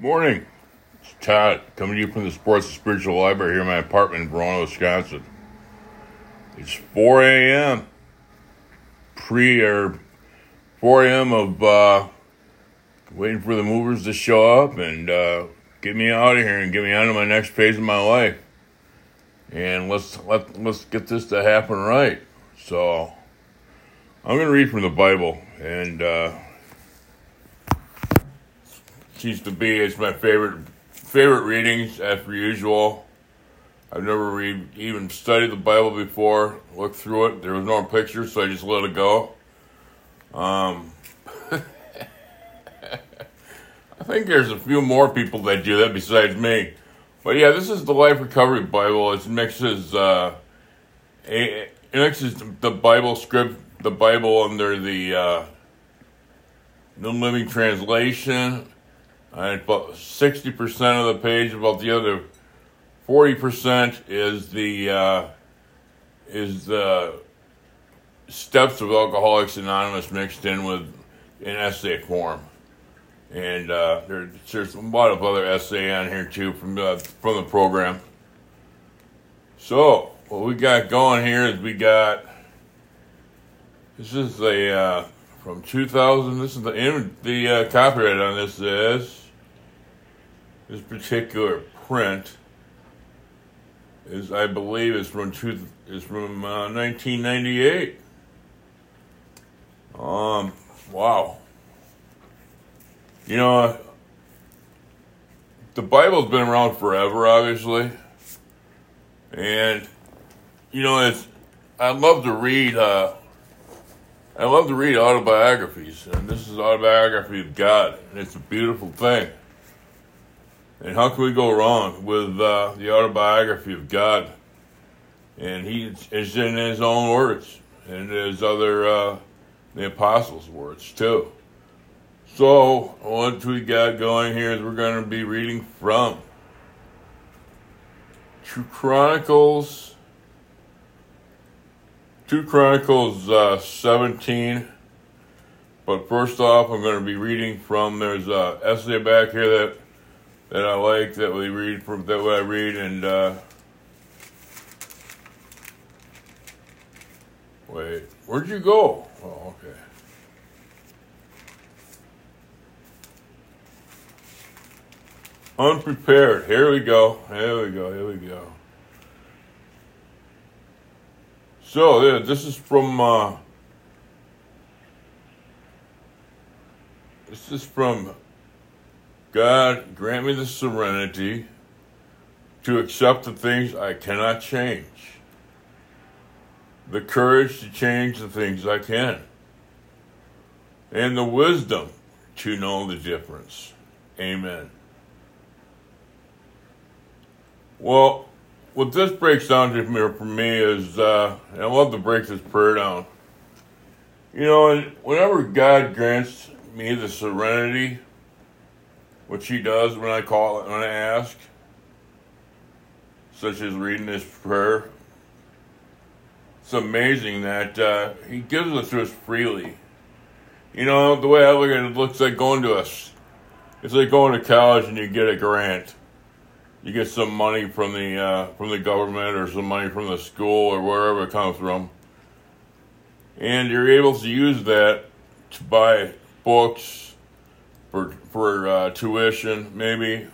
Morning. It's Todd coming to you from the Sports and Spiritual Library here in my apartment in Verona, Wisconsin. It's 4 a.m. Pre or 4 a.m. of uh, waiting for the movers to show up and uh, get me out of here and get me on to my next phase of my life. And let's let let's get this to happen right. So I'm going to read from the Bible and. Uh, seems to be it's my favorite favorite readings as per usual. I've never read even studied the Bible before, looked through it. There was no pictures, so I just let it go. Um, I think there's a few more people that do that besides me. But yeah, this is the Life Recovery Bible. It mixes uh, it mixes the Bible script, the Bible under the uh, New Living Translation and about 60% of the page, about the other 40% is the uh, is the steps of Alcoholics Anonymous mixed in with an essay form. And uh, there, there's a lot of other essay on here too from the, from the program. So what we got going here is we got this is a uh, from 2000. This is the the uh, copyright on this is this particular print is, I believe, is from two, is from uh, 1998. Um, wow. You know, the Bible's been around forever, obviously, and you know, it's. I love to read. Uh, I love to read autobiographies, and this is autobiography of God, and it's a beautiful thing. And how can we go wrong with uh, the autobiography of God? And he is in his own words and his other, uh, the apostles' words too. So, what we got going here is we're going to be reading from Two Chronicles, 2 Chronicles uh, 17. But first off, I'm going to be reading from, there's a essay back here that that I like that we read from that I read and uh, wait, where'd you go? Oh, okay. Unprepared. Here we go. Here we go. Here we go. So yeah, this is from uh, this is from God, grant me the serenity to accept the things I cannot change, the courage to change the things I can, and the wisdom to know the difference. Amen. Well, what this breaks down to for me is, uh, I love to break this prayer down. You know, whenever God grants me the serenity what she does when I call when I ask, such as reading this prayer. It's amazing that uh, he gives it to us freely. You know, the way I look at it, it looks like going to us. It's like going to college and you get a grant. You get some money from the uh, from the government or some money from the school or wherever it comes from, and you're able to use that to buy books, for for uh, tuition, maybe.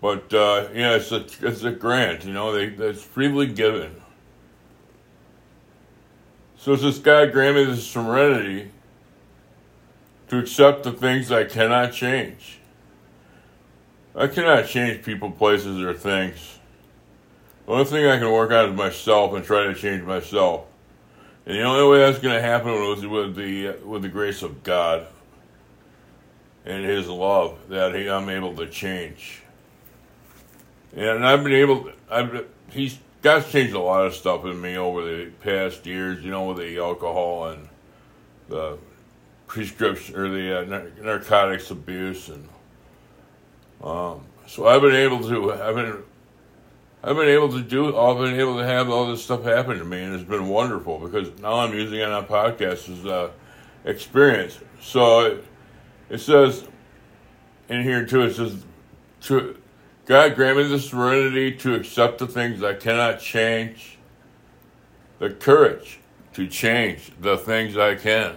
But uh, yeah, it's a it's a grant. You know, they that's freely given. So it's this guy granted the serenity to accept the things I cannot change. I cannot change people, places, or things. The only thing I can work on is myself and try to change myself. And the only way that's going to happen is with the with the grace of God and His love that he, I'm able to change. And I've been able, to, I've, He's God's changed a lot of stuff in me over the past years, you know, with the alcohol and the prescription or the uh, narcotics abuse, and um, so I've been able to, I've been, I've been able to do, I've been able to have all this stuff happen to me, and it's been wonderful because now I'm using it on a podcast as uh, experience. So it says, in here too. It says, "To God grant me the serenity to accept the things I cannot change, the courage to change the things I can."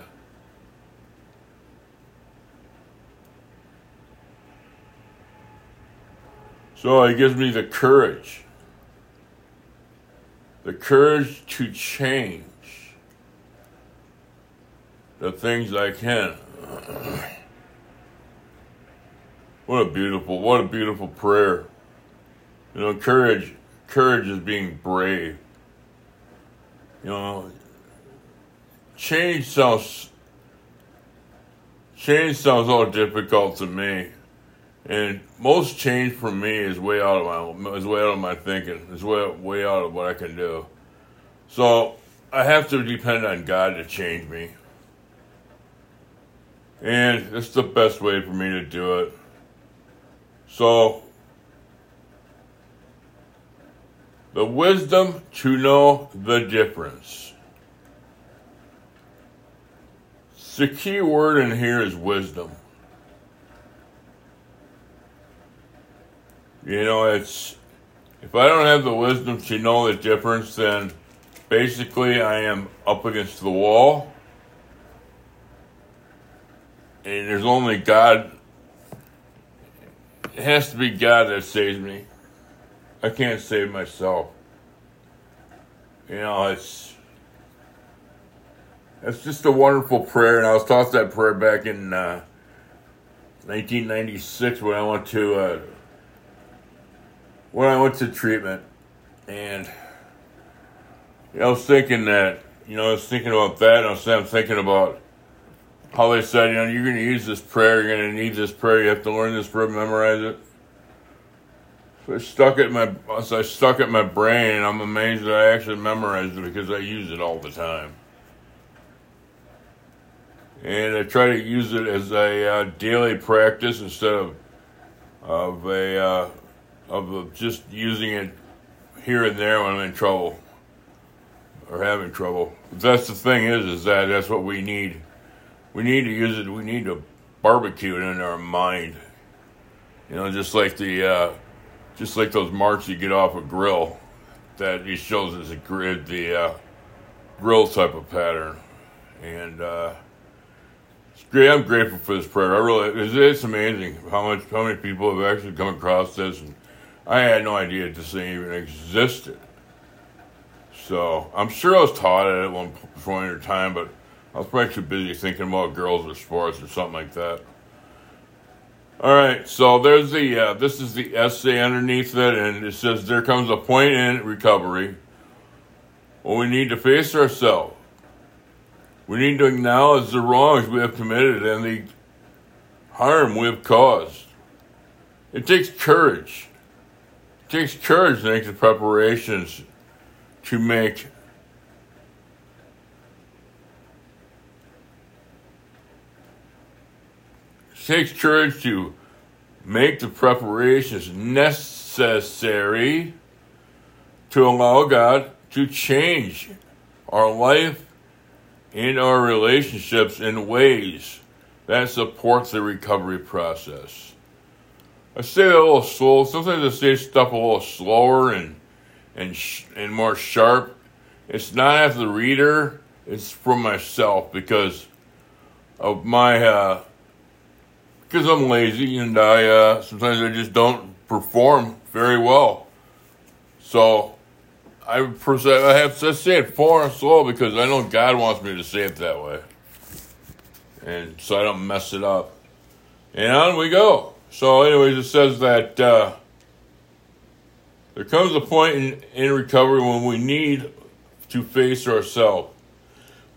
So it gives me the courage. The courage to change the things I can. what a beautiful, what a beautiful prayer. You know, courage, courage is being brave. You know, change sounds, change sounds all difficult to me. And most change for me is way out of my is way out of my thinking. Is way way out of what I can do. So I have to depend on God to change me. And it's the best way for me to do it. So the wisdom to know the difference. The key word in here is wisdom. You know, it's if I don't have the wisdom to know the difference, then basically I am up against the wall. And there's only God. It has to be God that saves me. I can't save myself. You know, it's it's just a wonderful prayer, and I was taught that prayer back in uh, 1996 when I went to uh, when I went to treatment, and I was thinking that, you know, I was thinking about that, and I was thinking about how said, you know, you're going to use this prayer, you're going to need this prayer, you have to learn this prayer, memorize it. So I stuck it in my, so I stuck it in my brain, and I'm amazed that I actually memorized it because I use it all the time. And I try to use it as a uh, daily practice instead of of a uh, of just using it here and there when I'm in trouble or having trouble. But that's the thing is, is that that's what we need. We need to use it. We need to barbecue it in our mind. You know, just like the, uh, just like those marks you get off a grill, that he shows us a grid, the uh, grill type of pattern, and uh, it's great. I'm grateful for this prayer. I really, it's, it's amazing how much, how many people have actually come across this and I had no idea this thing even existed. So I'm sure I was taught it at one point in time, but I was probably too busy thinking about girls or sports or something like that. All right, so there's the uh, this is the essay underneath it, and it says there comes a point in recovery when we need to face ourselves. We need to acknowledge the wrongs we have committed and the harm we have caused. It takes courage it takes courage to make the preparations to make takes courage to make the preparations necessary to allow God to change our life and our relationships in ways that support the recovery process. I say that a little slow. Sometimes I say stuff a little slower and and sh- and more sharp. It's not as the reader. It's for myself because of my uh, because I'm lazy and I uh, sometimes I just don't perform very well. So I I have to say it far and slow because I know God wants me to say it that way, and so I don't mess it up. And on we go. So, anyways, it says that uh, there comes a point in, in recovery when we need to face ourselves.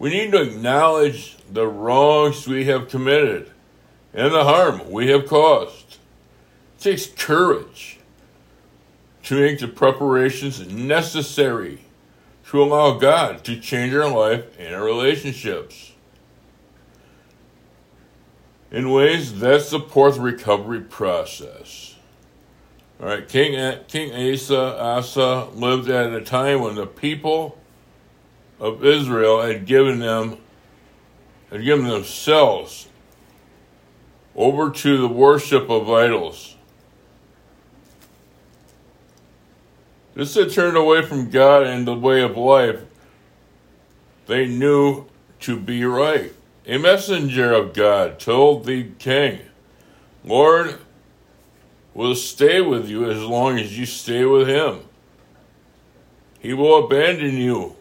We need to acknowledge the wrongs we have committed and the harm we have caused. It takes courage to make the preparations necessary to allow God to change our life and our relationships in ways that support the recovery process. All right, King King Asa Asa lived at a time when the people of Israel had given them had given themselves over to the worship of idols. This had turned away from God and the way of life they knew to be right. A messenger of God told the king, Lord will stay with you as long as you stay with him. He will abandon you.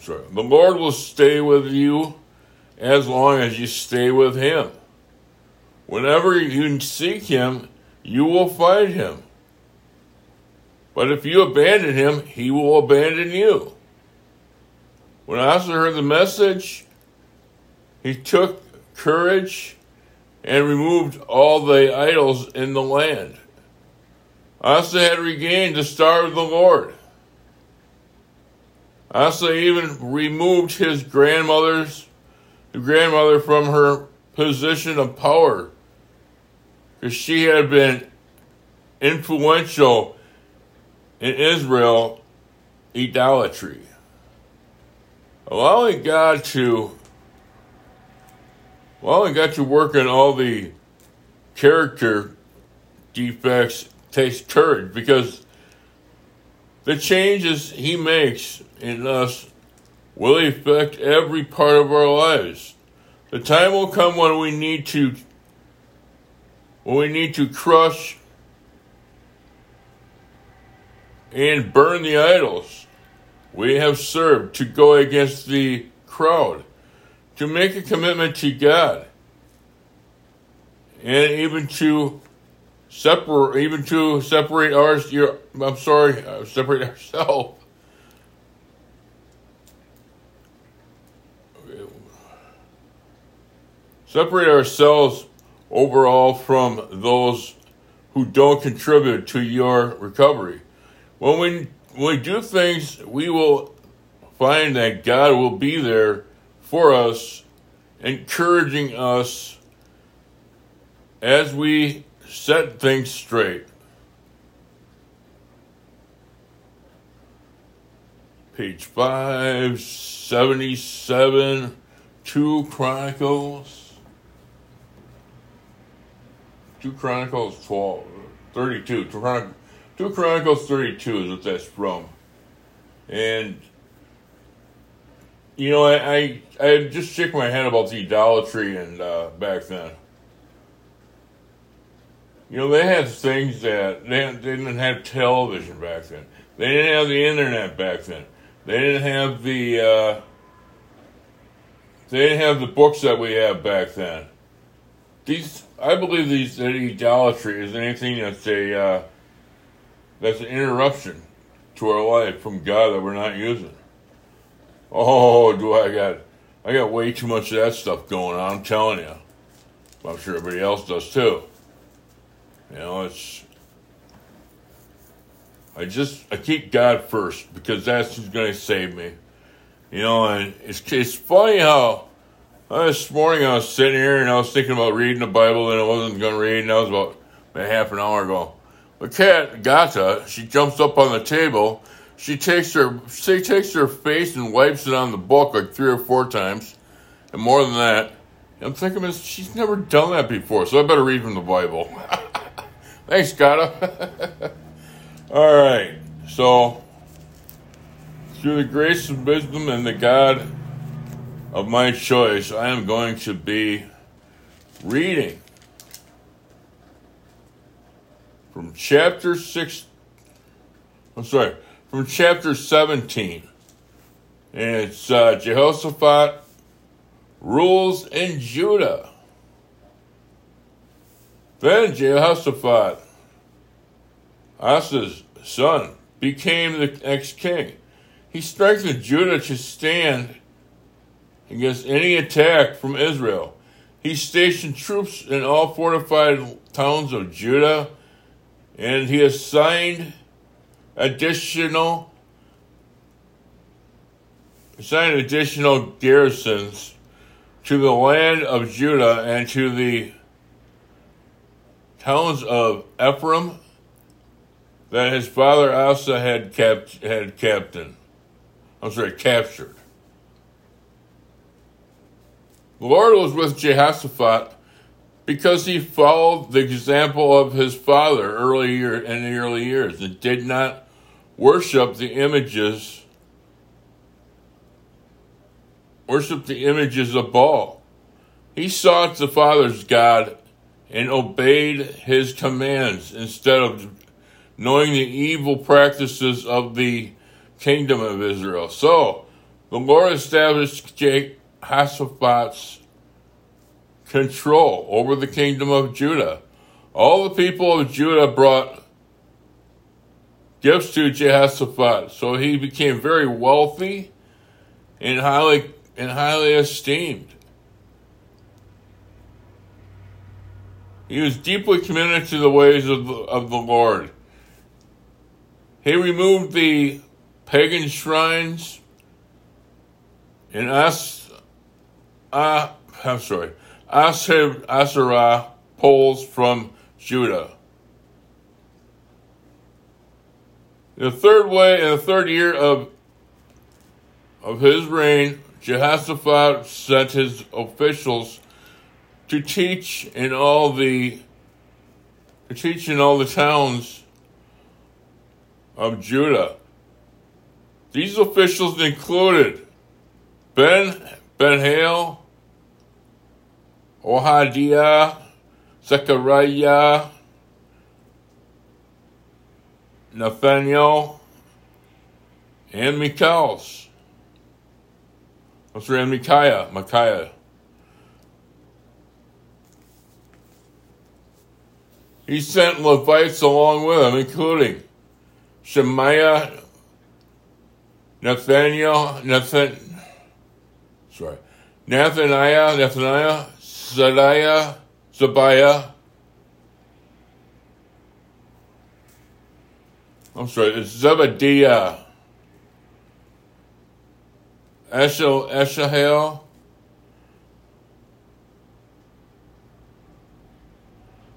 Sorry. The Lord will stay with you as long as you stay with him. Whenever you seek him, you will find him. But if you abandon him, he will abandon you. When Asa heard the message, he took courage and removed all the idols in the land. Asa had regained the star of the Lord. Asa even removed his grandmother's grandmother from her position of power because she had been influential in Israel idolatry. Allowing God to allowing God to work on all the character defects takes courage because the changes he makes in us will affect every part of our lives. The time will come when we need to when we need to crush and burn the idols we have served to go against the crowd, to make a commitment to God, and even to separate, even to separate ours. Your, I'm sorry, uh, separate ourselves. Separate ourselves overall from those who don't contribute to your recovery. When we, when we do things, we will find that God will be there for us, encouraging us as we set things straight. Page 577, 2 Chronicles. 2 Chronicles 12, 32. 2 Chronicles 32 is what that's from. And, you know, I, I, I just shook my head about the idolatry and uh, back then. You know, they had things that they, they didn't have television back then. They didn't have the internet back then. They didn't have the uh, they didn't have the books that we have back then. These I believe these that idolatry is anything that's a uh, that's an interruption to our life from God that we're not using. Oh, do I got I got way too much of that stuff going on. I'm telling you. I'm sure everybody else does too. You know, it's I just I keep God first because that's who's going to save me. You know, and it's it's funny how uh, this morning I was sitting here and I was thinking about reading the Bible and I wasn't going to read, and that was about half an hour ago. The cat, Gata, she jumps up on the table. She takes her she takes her face and wipes it on the book like three or four times, and more than that. I'm thinking she's never done that before, so I better read from the Bible. Thanks, Gata. All right, so through the grace of wisdom and the God of my choice, I am going to be reading from chapter 6, I'm sorry, from chapter 17. And it's uh, Jehoshaphat rules in Judah. Then Jehoshaphat, Asa's son, became the next king. He strengthened Judah to stand against any attack from Israel. He stationed troops in all fortified towns of Judah, and he assigned additional assigned additional garrisons to the land of Judah and to the towns of Ephraim that his father Asa had kept had captain. I'm sorry, captured. The Lord was with Jehoshaphat because he followed the example of his father earlier in the early years and did not worship the images worship the images of Baal. He sought the Father's God and obeyed his commands instead of knowing the evil practices of the kingdom of Israel. So, the Lord established Jehoshaphat's control over the kingdom of Judah. All the people of Judah brought gifts to Jehoshaphat, so he became very wealthy and highly and highly esteemed. He was deeply committed to the ways of the, of the Lord. He removed the pagan shrines and As, uh, I'm sorry, Asher, Asherah poles from Judah. the third way, in the third year of of his reign, Jehoshaphat sent his officials to teach in all the to teach in all the towns of Judah. These officials included Ben Ben Hale, Ohadiah, Zechariah, Nathaniel, and Michaels. Sorry, and Micaiah, Micaiah. He sent Levites along with him, including Shemaiah, Nathaniel, Nathan, sorry, Nathaniah, Nathaniah, Zadiah, Zabiah. I'm sorry, it's Zebediah, Eshel, Eshahel,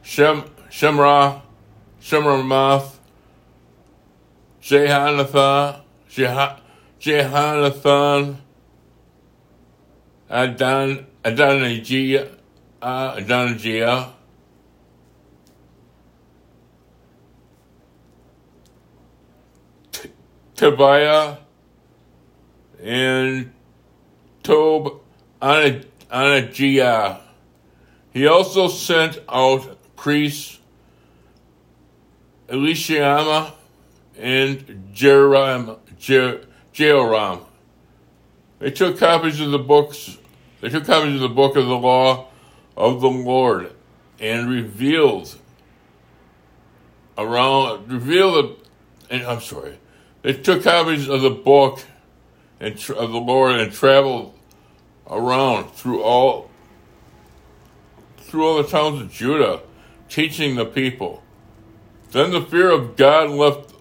Shem, Shemra, Shemramoth, Jehonathan, Jehonathan, Adon, Adonijah, Adonijah, Tobiah, and Tob Anajiah. He also sent out priests Elishama and Jehoram, Jehoram. They took copies of the books. They took copies of the book of the law of the Lord and revealed around revealed. And I'm sorry. They took copies of the book and of the Lord and traveled around through all through all the towns of Judah, teaching the people. Then the fear of God left.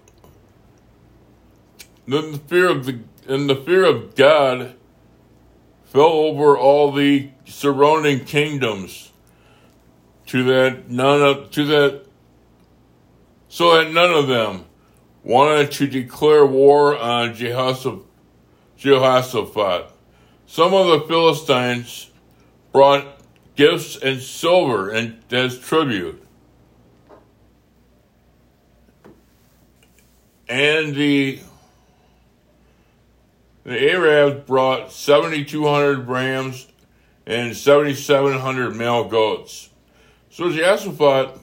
Then the fear of the and the fear of God fell over all the surrounding kingdoms, to that none of to that so that none of them wanted to declare war on Jehoshaphat. Some of the Philistines brought gifts and silver and as tribute. And the the Arabs brought 7,200 rams and 7,700 male goats. So Jehoshaphat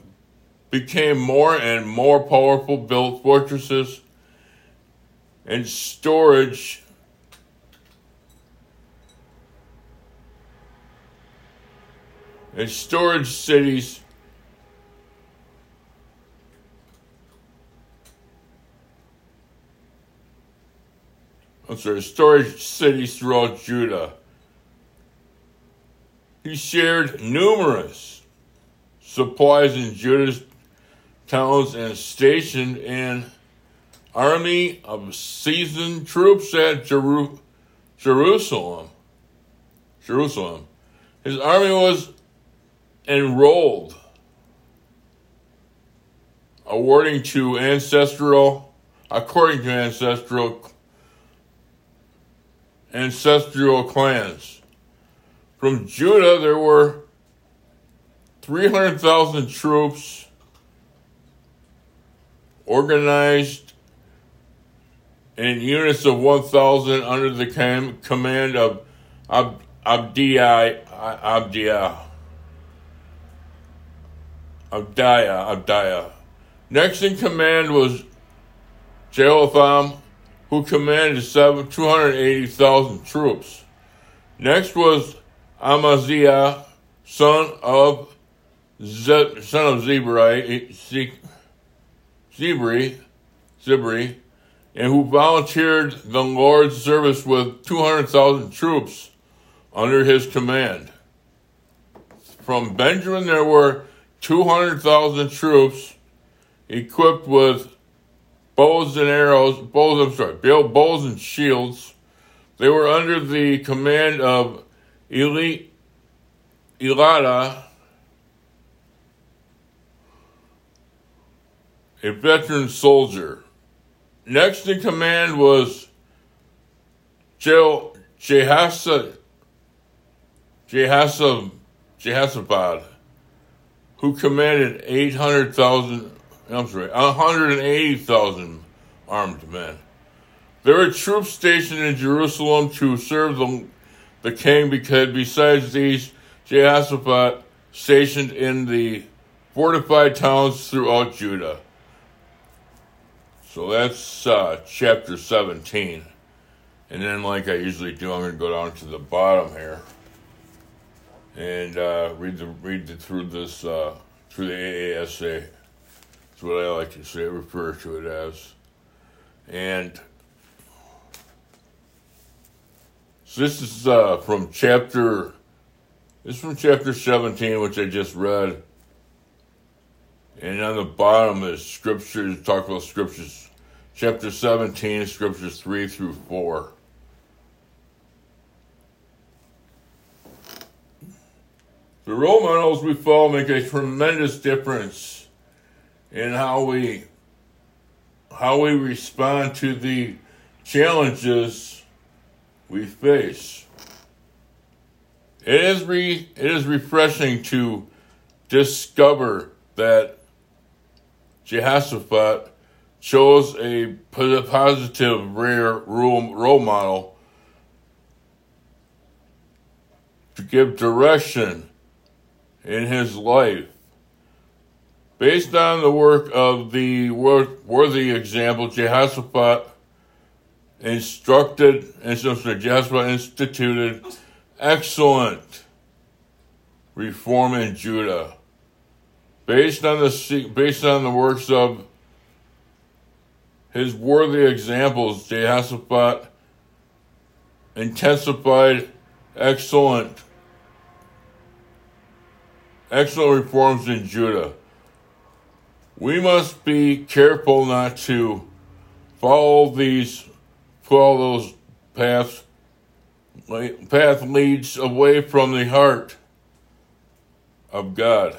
became more and more powerful, built fortresses and storage and storage cities I'm sorry, storage cities throughout Judah. He shared numerous supplies in Judah's towns and stationed an army of seasoned troops at Jeru- Jerusalem. Jerusalem. His army was enrolled, awarding to ancestral, according to ancestral ancestral clans. From Judah, there were 300,000 troops organized in units of 1,000 under the com- command of Ab- Abdiah. Abdiah. Abdiah. Abdiah. Next in command was Jehotham, who commanded 280,000 troops. Next was Amaziah, son of Ze- son of Zebri, eh, Zebri, Zebri, and who volunteered the Lord's service with 200,000 troops under his command. From Benjamin, there were 200,000 troops equipped with bows and arrows, bows, I'm sorry, bows and shields. They were under the command of Eli, Elada, a veteran soldier. Next in command was Je- Jehasa, Jehasa, Jehosaphat, who commanded 800,000, I'm sorry, 180,000 armed men. There were troops stationed in Jerusalem to serve the, the king because besides these, Jehoshaphat stationed in the fortified towns throughout Judah. So that's uh, chapter 17. And then, like I usually do, I'm going to go down to the bottom here and uh, read the read the, through this uh, through the AASA. That's what I like to say, refer to it as. And so this is uh, from chapter. This is from chapter 17, which I just read. And on the bottom is scriptures, talk about scriptures, chapter 17, scriptures 3 through 4. The role models we follow make a tremendous difference in how we how we respond to the challenges we face. It is re, it is refreshing to discover that Jehoshaphat chose a positive, rare role, role model to give direction in his life. Based on the work of the worthy example, Jehoshaphat instructed, Jehoshaphat instituted excellent reform in Judah based on the based on the works of his worthy examples, Jehoshaphat intensified excellent excellent reforms in Judah. We must be careful not to follow these follow those paths path leads away from the heart of God.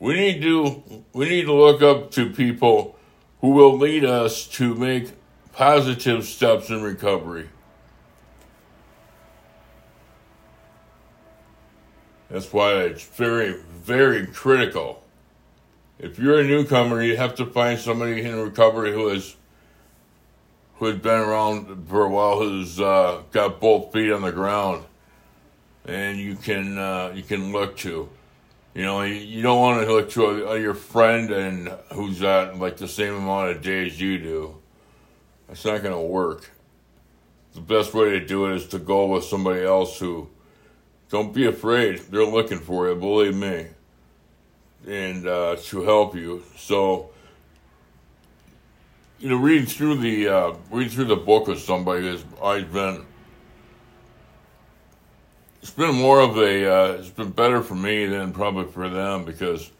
We need to we need to look up to people who will lead us to make positive steps in recovery. That's why it's very, very critical. If you're a newcomer, you have to find somebody in recovery who has who has been around for a while, who's uh, got both feet on the ground, and you can uh, you can look to. You know, you, don't want to look to a, a, your friend and who's at like the same amount of days you do. That's not going to work. The best way to do it is to go with somebody else who. Don't be afraid. They're looking for you. Believe me. And uh, to help you. So you know, reading through the uh, reading through the book with somebody has I've been. It's been more of a. Uh, it's been better for me than probably for them because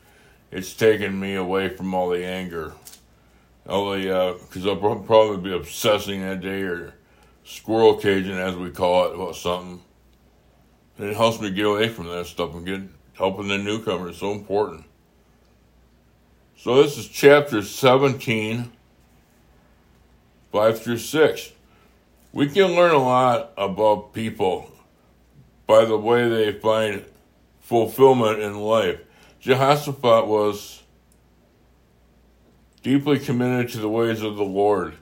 it's taken me away from all the anger, all the because uh, I'll probably be obsessing that day or squirrel caging as we call it about something. And it helps me get away from that stuff and get helping the newcomer is so important. So this is chapter seventeen 5 through 6. We can learn a lot about people by the way they find fulfillment in life. Jehoshaphat was deeply committed to the ways of the Lord.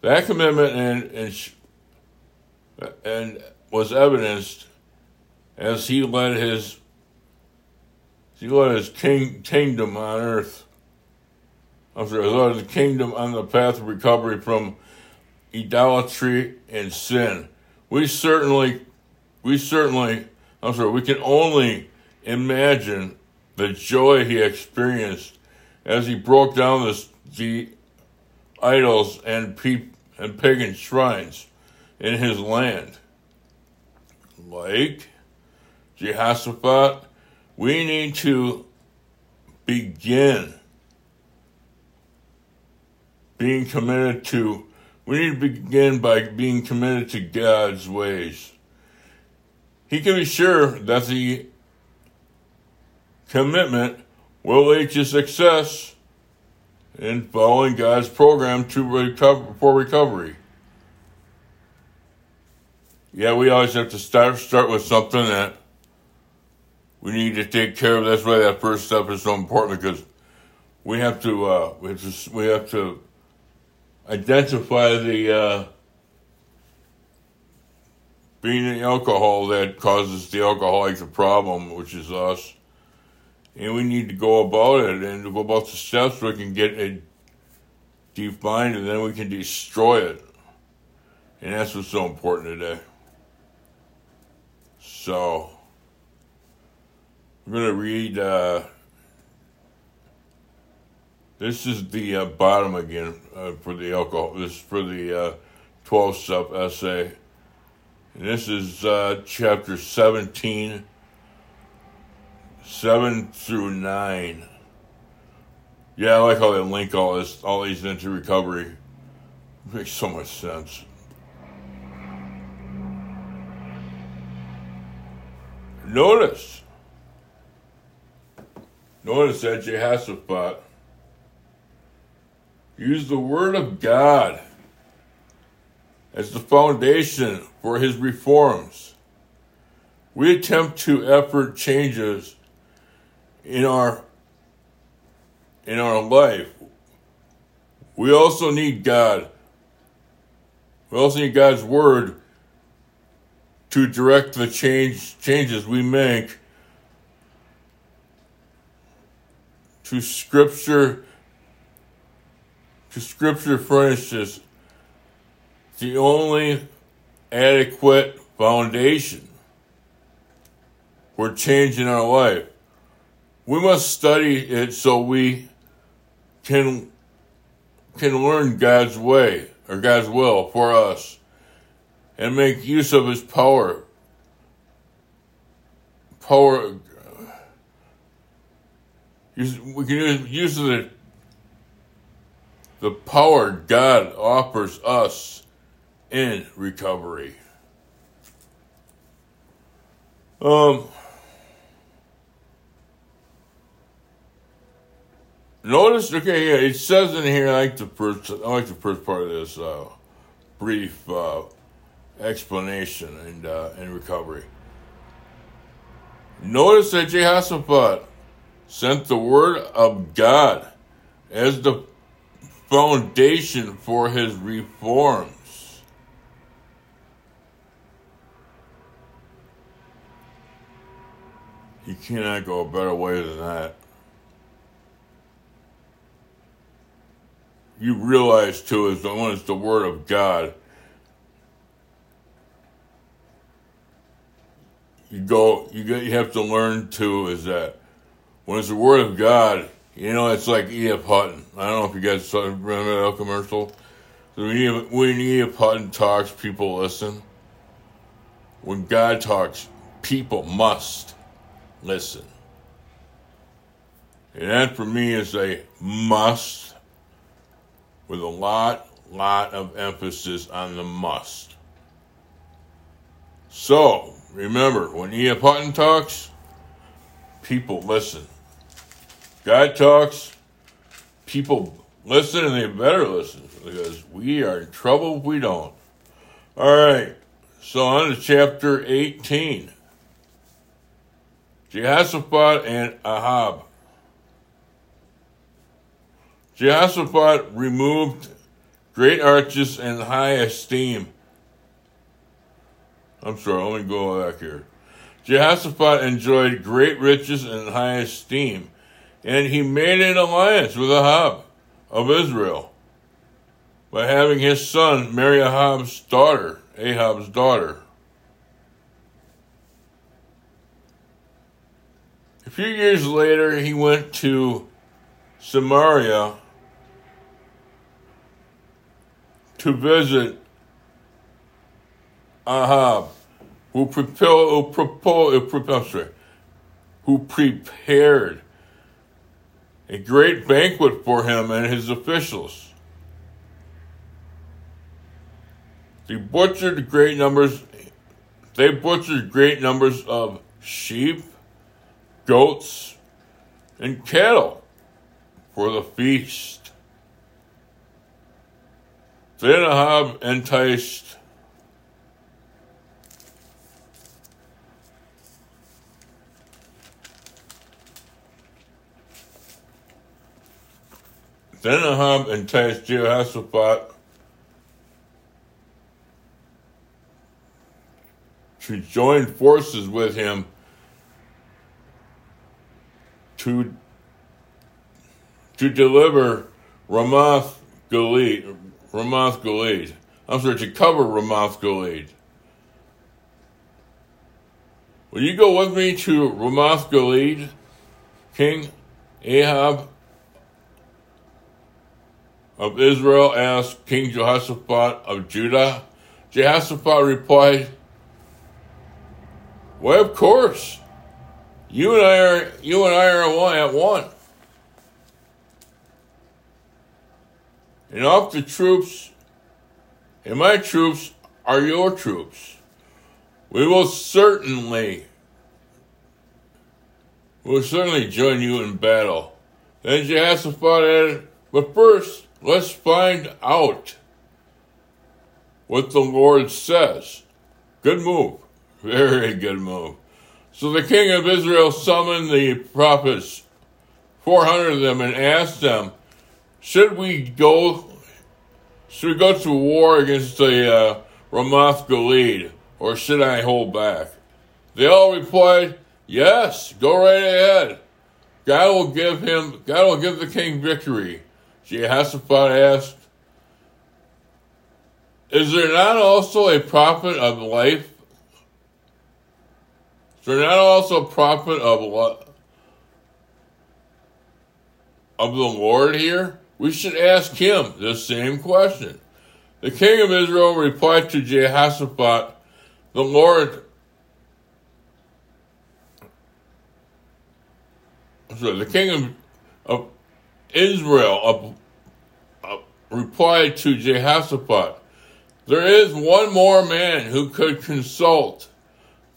That commitment and, and, and was evidenced as he led his he led his king, kingdom on earth. I'm sorry, led his kingdom on the path of recovery from idolatry and sin. We certainly, we certainly, I'm sorry, we can only imagine the joy he experienced as he broke down this, the idols and, and pagan shrines in his land. Like Jehoshaphat, we need to begin being committed to, we need to begin by being committed to God's ways. He can be sure that the commitment will lead to success in following God's program to recover for recovery. Yeah, we always have to start start with something that we need to take care of. That's why that first step is so important because we have to uh, we have to we have to identify the uh, being the alcohol that causes the alcoholic the problem, which is us, and we need to go about it and go about the steps so we can get it defined, and then we can destroy it, and that's what's so important today. So. I'm going to read. Uh, this is the uh, bottom again uh, for the alcohol. This is for the uh, 12 step essay. And this is uh, chapter 17, 7 through 9. Yeah, I like how they link all this, all these into recovery. It makes so much sense. Notice Notice that Jehoshaphat used the Word of God as the foundation for his reforms. We attempt to effort changes in our in our life. We also need God. We also need God's word to direct the change changes we make to Scripture, to Scripture furnishes the only adequate foundation for change in our life. We must study it so we can can learn God's way or God's will for us and make use of his power. Power we can use, the the power God offers us in recovery. Um, notice, okay, yeah, it says in here. I like the first. I like the first part of this uh, brief uh, explanation and uh, and recovery. Notice that Jehoshaphat sent the word of God as the foundation for his reforms. You cannot go a better way than that. You realize too, the one is the word of God. You go, you get, you have to learn too, is that when it's the word of God, you know, it's like E.F. Hutton. I don't know if you guys saw, remember that commercial. When E.F. Hutton talks, people listen. When God talks, people must listen. And that for me is a must with a lot, lot of emphasis on the must. So, remember, when E.F. Hutton talks, people listen. God talks, people listen and they better listen because we are in trouble if we don't. All right, so on to chapter 18 Jehoshaphat and Ahab. Jehoshaphat removed great arches and high esteem. I'm sorry, let me go back here. Jehoshaphat enjoyed great riches and high esteem, and he made an alliance with Ahab of Israel by having his son marry Ahab's daughter, Ahab's daughter. A few years later, he went to Samaria to visit Ahab, who, propel, who, who prepared a great banquet for him and his officials. They butchered great numbers. They butchered great numbers of sheep, goats, and cattle for the feast. Then Ahab enticed Then Ahab enticed Jehoshaphat to join forces with him to to deliver Ramoth Gilead, Ramoth Gilead. I'm sorry, to cover Ramoth Gilead. Will you go with me to Ramoth Gilead, King Ahab of Israel asked King Jehoshaphat of Judah? Jehoshaphat replied, Why, of course. You and I are you and I are one at one. And off the troops and my troops are your troops. We will certainly will certainly join you in battle. Then Jehoshaphat added, But first, let's find out what the Lord says. Good move. Very good move. So the king of Israel summoned the prophets, 400 of them, and asked them, should we go, should we go to war against the uh, Ramoth Gilead, or should I hold back? They all replied, yes, go right ahead. God will give him, God will give the king victory. Jehoshaphat asked, Is there not also a prophet of life Is there not also a prophet of? Of the Lord here? We should ask him the same question. The king of Israel replied to Jehoshaphat, The Lord the king of, of Israel replied to Jehoshaphat, There is one more man who could consult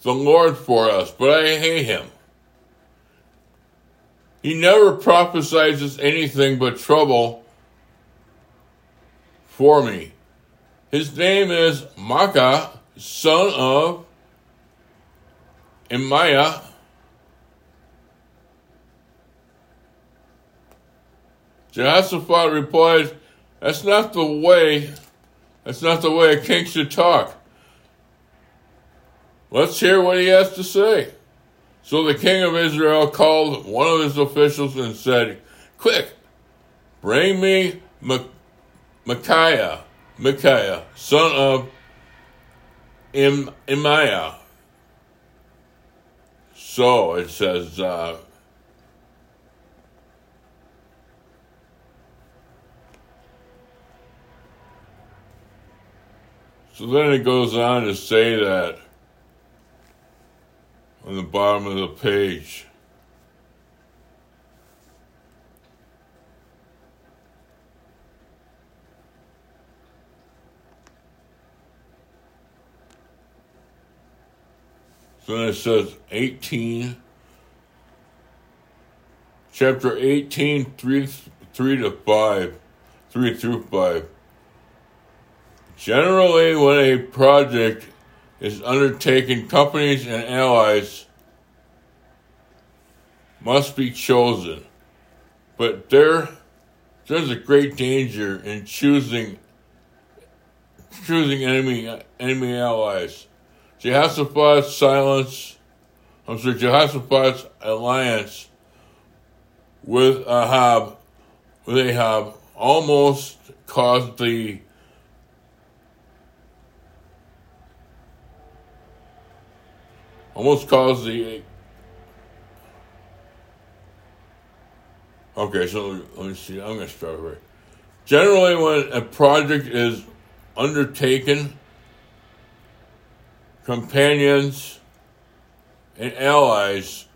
the Lord for us, but I hate him. He never prophesies anything but trouble for me. His name is Micah, son of Imaiah. Jehoshaphat replies, That's not the way, that's not the way a king should talk. Let's hear what he has to say. So the king of Israel called one of his officials and said, Quick, bring me Micaiah, Micaiah, son of Im- Imaiah. So it says, uh, so then it goes on to say that on the bottom of the page. So then it says 18, chapter 18, 3, 3 to 5. 3 through 5. Generally, when a project is undertaken, companies and allies must be chosen. But there, there's a great danger in choosing choosing enemy enemy allies. Jehoshaphat's silence, I'm sorry, Jehoshaphat's alliance with Ahab, with Ahab, almost caused the almost caused the okay so let me see. I'm going to start over generally when a project is undertaken companions and allies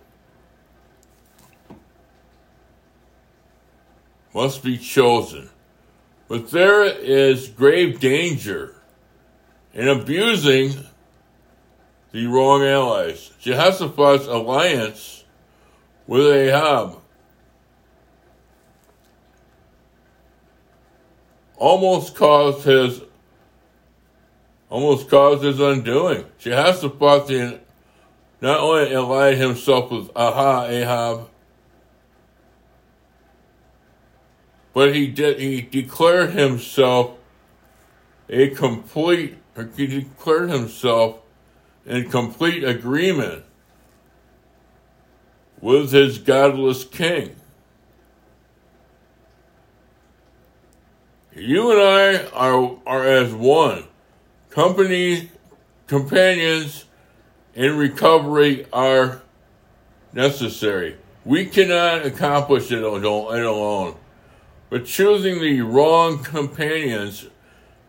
must be chosen. But there is grave danger in abusing the wrong allies. Jehoshaphat's alliance with Ahab almost caused his almost caused his undoing. Jehoshaphat the, not only allied himself with Aha Ahab, but he did he declared himself a complete he declared himself in complete agreement with his godless king. You and I are, are as one. Company companions in recovery are necessary. We cannot accomplish it alone. But choosing the wrong companions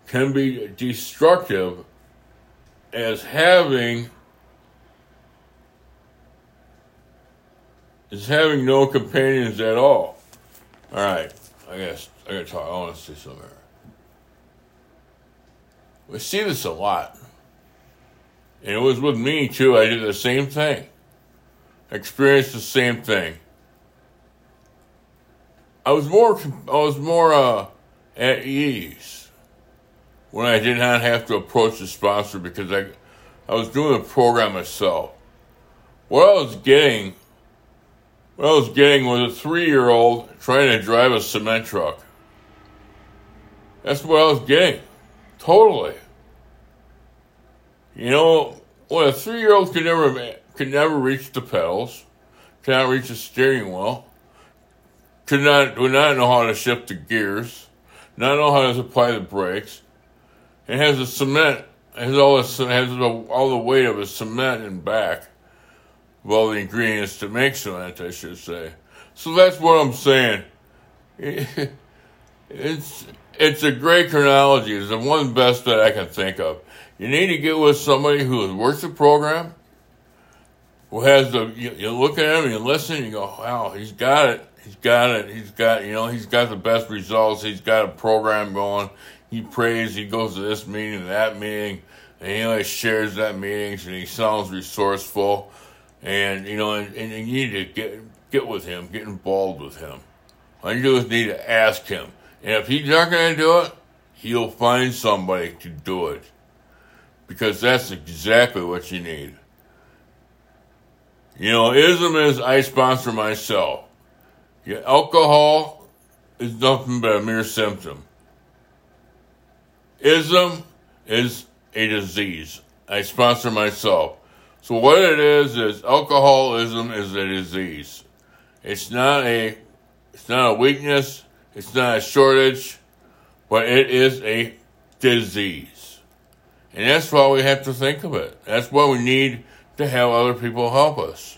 can be destructive as having is having no companions at all. All right, I guess I gotta talk. I want to say something. Here. We see this a lot, and it was with me too. I did the same thing. experienced the same thing. I was more. I was more uh, at ease when I did not have to approach the sponsor because I, I was doing the program myself. What I was getting, what I was getting was a three-year-old trying to drive a cement truck. That's what I was getting, totally. You know, when a three-year-old could never could never reach the pedals, cannot reach the steering wheel, could not would not know how to shift the gears, not know how to apply the brakes, it has a cement, it has all the, has all the weight of a cement in back of all the ingredients to make cement, I should say. So that's what I'm saying. It's it's a great chronology. It's the one best that I can think of. You need to get with somebody who has worked the program, who has the you, you look at him, you listen, you go, wow, he's got it. He's got it. He's got you know he's got the best results. He's got a program going he prays, he goes to this meeting, that meeting, and he always shares that meetings, and he sounds resourceful, and you know, and, and you need to get get with him, get involved with him. All you do is need to ask him, and if he's not going to do it, he'll find somebody to do it, because that's exactly what you need. You know, ism is I sponsor myself. Yeah, alcohol is nothing but a mere symptom. Ism is a disease. I sponsor myself. So what it is is alcoholism is a disease. It's not a it's not a weakness, it's not a shortage, but it is a disease. And that's why we have to think of it. That's why we need to have other people help us.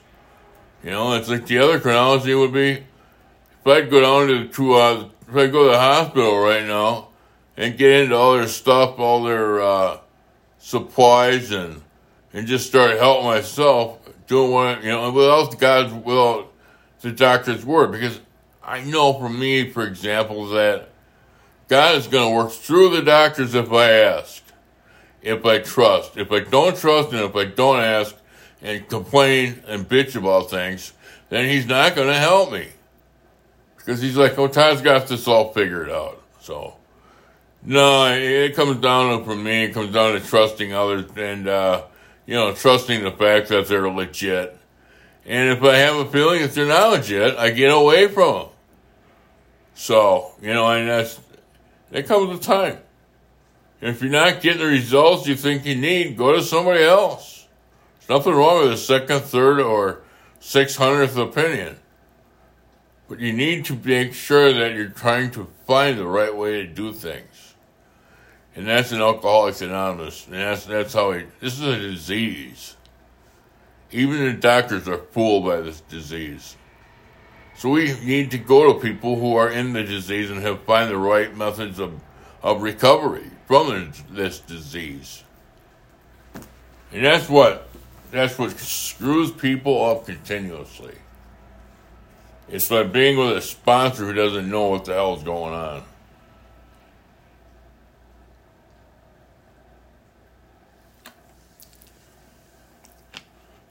You know, it's like the other chronology would be if I'd go down to, to uh, if I go to the hospital right now and get into all their stuff, all their uh, supplies, and and just start helping myself doing what you know without God's will, the doctor's word. Because I know for me, for example, that God is going to work through the doctors if I ask, if I trust. If I don't trust and if I don't ask and complain and bitch about things, then He's not going to help me. Because He's like, oh, Todd's got this all figured out. So, no, it comes down to, for me, it comes down to trusting others and, uh, you know, trusting the fact that they're legit. And if I have a feeling that they're not legit, I get away from them. So, you know, and that's, that comes with time. If you're not getting the results you think you need, go to somebody else. There's nothing wrong with a second, third, or six hundredth opinion. But you need to make sure that you're trying to find the right way to do things. And that's an Alcoholics Anonymous. And that's, that's how it, this is a disease. Even the doctors are fooled by this disease. So we need to go to people who are in the disease and have find the right methods of, of recovery from this disease. And that's what that's what screws people up continuously. It's like being with a sponsor who doesn't know what the hell's going on.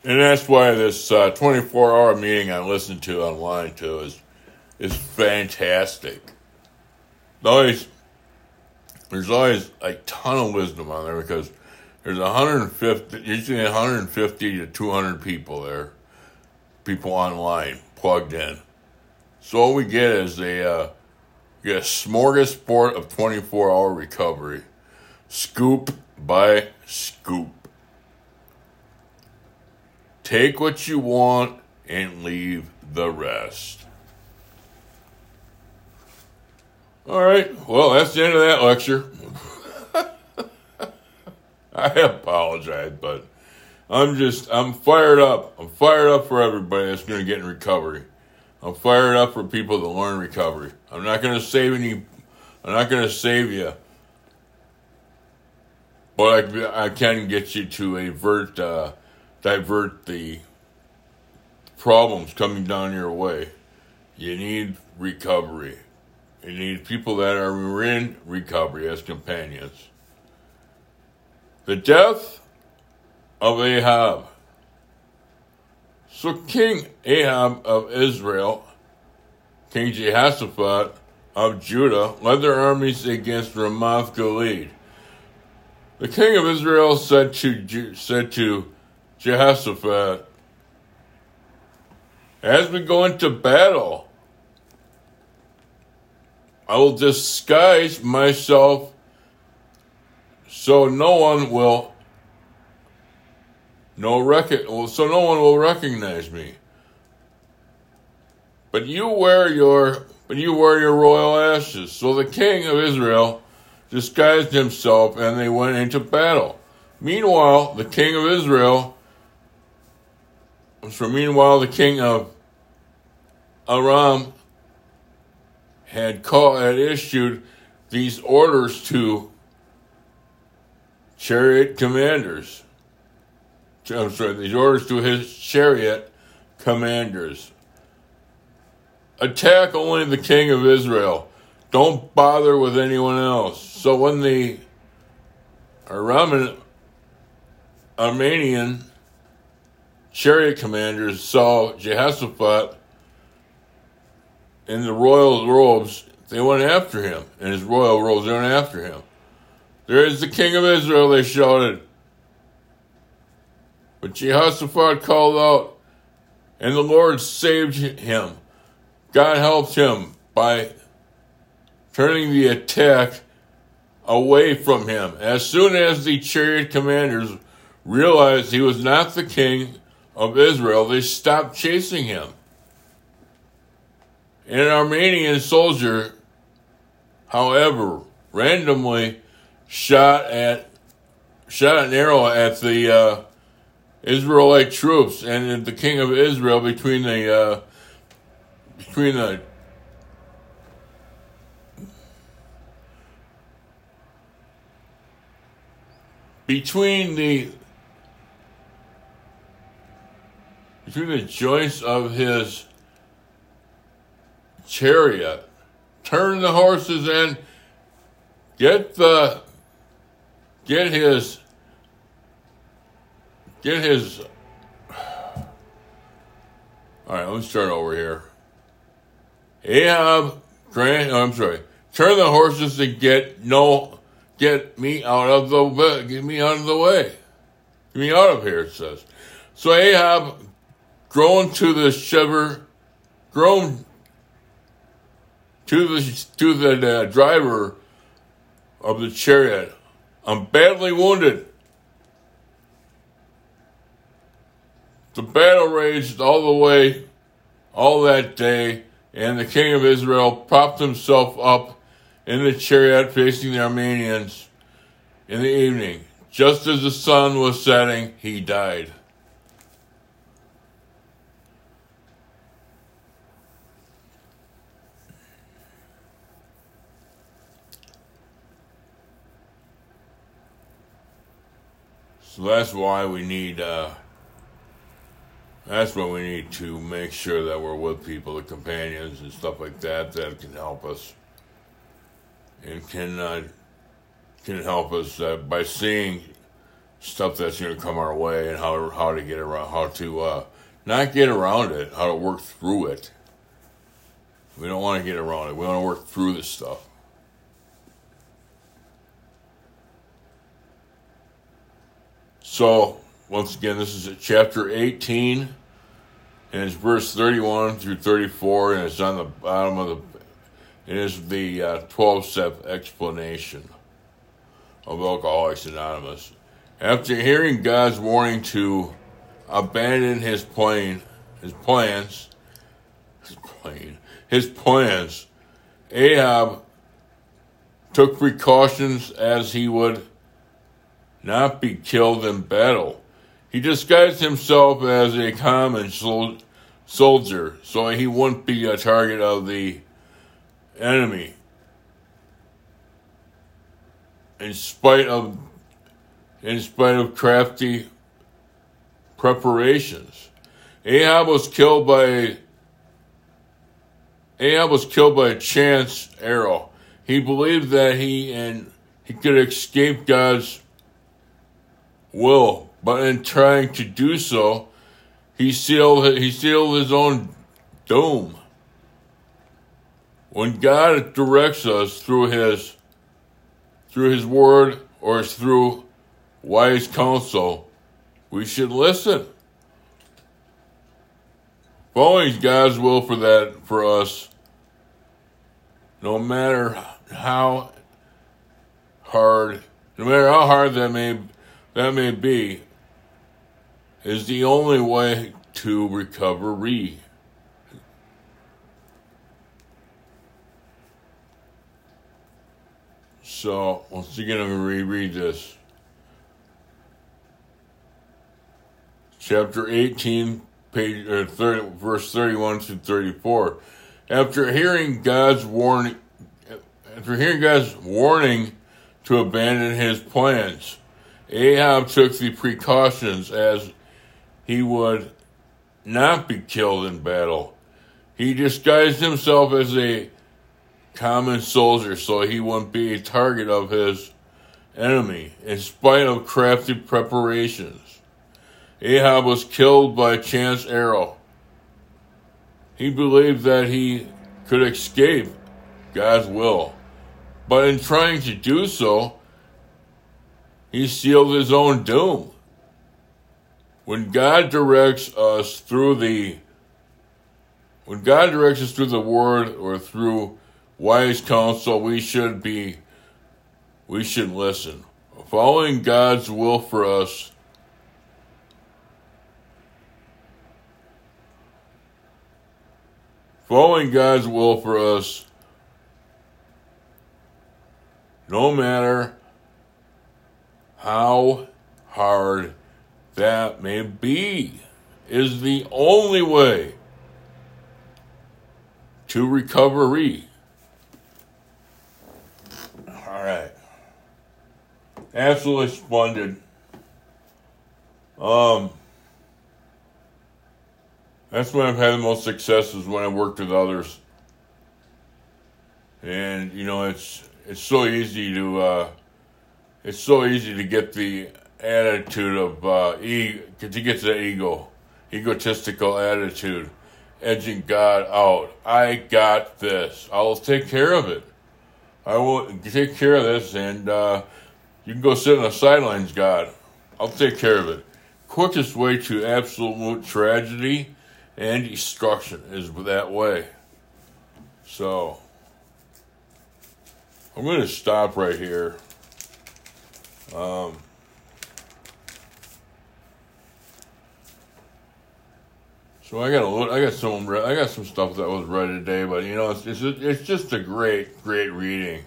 And that's why this uh, 24 hour meeting I listened to online too is is fantastic. Always, there's always a ton of wisdom on there because there's 150, usually 150 to 200 people there, people online plugged in. So all we get is a uh, get a smorgasbord of 24 hour recovery, scoop by scoop. Take what you want and leave the rest. All right, well, that's the end of that lecture. I apologize, but I'm just, I'm fired up. I'm fired up for everybody that's going to get in recovery. I'm fired up for people that learn recovery. I'm not going to save any, I'm not going to save you, but I, I can get you to avert, uh, divert the problems coming down your way. You need recovery. You need people that are in recovery as companions. The death of Ahab. So King Ahab of Israel, King Jehoshaphat of Judah, led their armies against Ramoth Gilead. The king of Israel said to said to Jehoshaphat, "As we go into battle, I will disguise myself so no one will no rec- so no one will recognize me. But you wear your but you wear your royal ashes. So the king of Israel disguised himself and they went into battle. Meanwhile, the king of Israel so meanwhile the king of Aram had called had issued these orders to chariot commanders. I'm sorry, these orders to his chariot commanders. Attack only the king of Israel. Don't bother with anyone else. So when the Araman, Armenian chariot commanders saw Jehoshaphat in the royal robes, they went after him. In his royal robes, they went after him. There is the king of Israel, they shouted. But Jehoshaphat called out, and the Lord saved him. God helped him by turning the attack away from him. As soon as the chariot commanders realized he was not the king of Israel, they stopped chasing him. An Armenian soldier, however, randomly shot at shot an arrow at the uh, Israelite troops and the king of Israel between the uh, between the between the between the joints of his chariot, turn the horses and get the get his get his all right let's start over here ahab grant oh, i'm sorry turn the horses and get no, get me out of the, get me out of the way. Get me out of here, it says. So Ahab, grown to the shiver, grown to the, to the uh, driver of the chariot, I'm badly wounded. The battle raged all the way, all that day, and the king of Israel propped himself up in the chariot facing the Armenians in the evening. Just as the sun was setting, he died. So that's why we need, uh, that's why we need to make sure that we're with people, the companions and stuff like that, that can help us and can, uh, can help us uh, by seeing stuff that's going to come our way and how, how to get around, how to, uh, not get around it, how to work through it. We don't want to get around it. We want to work through this stuff. So, once again, this is chapter 18, and it's verse 31 through 34, and it's on the bottom of the, it is the uh, 12 step explanation of Alcoholics Anonymous. After hearing God's warning to abandon his plane, his plans, his plane, his plans, Ahab took precautions as he would not be killed in battle. He disguised himself as a common sol- soldier so he wouldn't be a target of the enemy. In spite of in spite of crafty preparations. Ahab was killed by Ahab was killed by a chance arrow. He believed that he and he could escape God's will, but in trying to do so, he sealed he sealed his own doom. When God directs us through his through his word or through wise counsel, we should listen. Following God's will for that for us, no matter how hard, no matter how hard that may that may be, is the only way to recovery. So, once again, I'm going to reread this. Chapter 18, page, or 30, verse 31 to 34. After hearing God's warning, after hearing God's warning to abandon his plans, Ahab took the precautions as he would not be killed in battle. He disguised himself as a common soldier so he wouldn't be a target of his enemy, in spite of crafty preparations. Ahab was killed by a chance arrow. He believed that he could escape God's will, but in trying to do so, he sealed his own doom. When God directs us through the when God directs us through the word or through wise counsel, we should be we should listen. Following God's will for us Following God's will for us no matter how hard that may be, is the only way to recovery. All right. Absolutely splendid. Um, that's when I've had the most success is when I worked with others. And you know, it's it's so easy to uh, it's so easy to get the attitude of uh, e because to get the ego, egotistical attitude, edging God out. I got this. I'll take care of it. I will take care of this, and uh, you can go sit on the sidelines, God. I'll take care of it. Quickest way to absolute tragedy and destruction is that way. So, I'm going to stop right here. Um, so I got a I got some I got some stuff that was read today, but you know it's it's it's just a great great reading,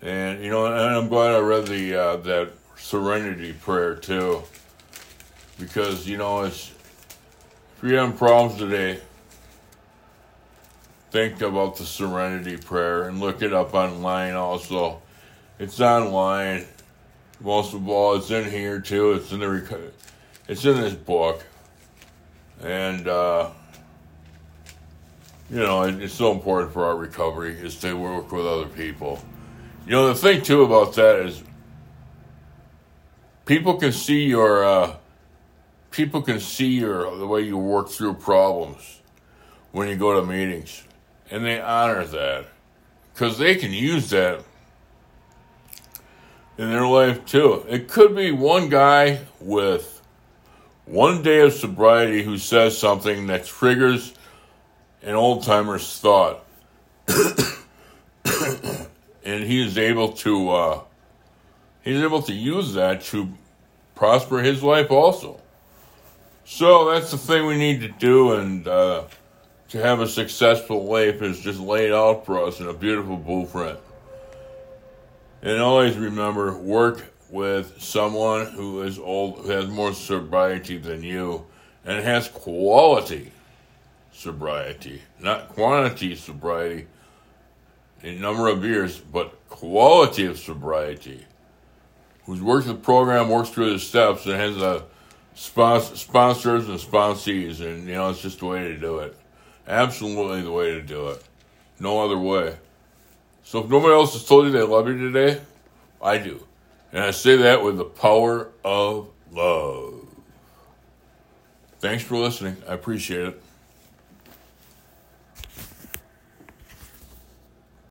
and you know and I'm glad I read the uh, that Serenity prayer too, because you know it's if you're having problems today, think about the Serenity prayer and look it up online also. It's online. Most of all, it's in here too. It's in the it's in this book, and uh, you know it's so important for our recovery is to work with other people. You know the thing too about that is people can see your uh, people can see your the way you work through problems when you go to meetings, and they honor that because they can use that in their life too. It could be one guy with one day of sobriety who says something that triggers an old timer's thought. and he is able to uh, he's able to use that to prosper his life also. So that's the thing we need to do, and uh, to have a successful life is just laid out for us in a beautiful blueprint. And always remember, work with someone who is old, who has more sobriety than you, and has quality sobriety, not quantity sobriety in number of years, but quality of sobriety. Who's worked the program, works through the steps, and has a sponsor, sponsors and sponsees, and you know it's just the way to do it. Absolutely the way to do it. No other way. So if nobody else has told you they love you today, I do. And I say that with the power of love. Thanks for listening. I appreciate it.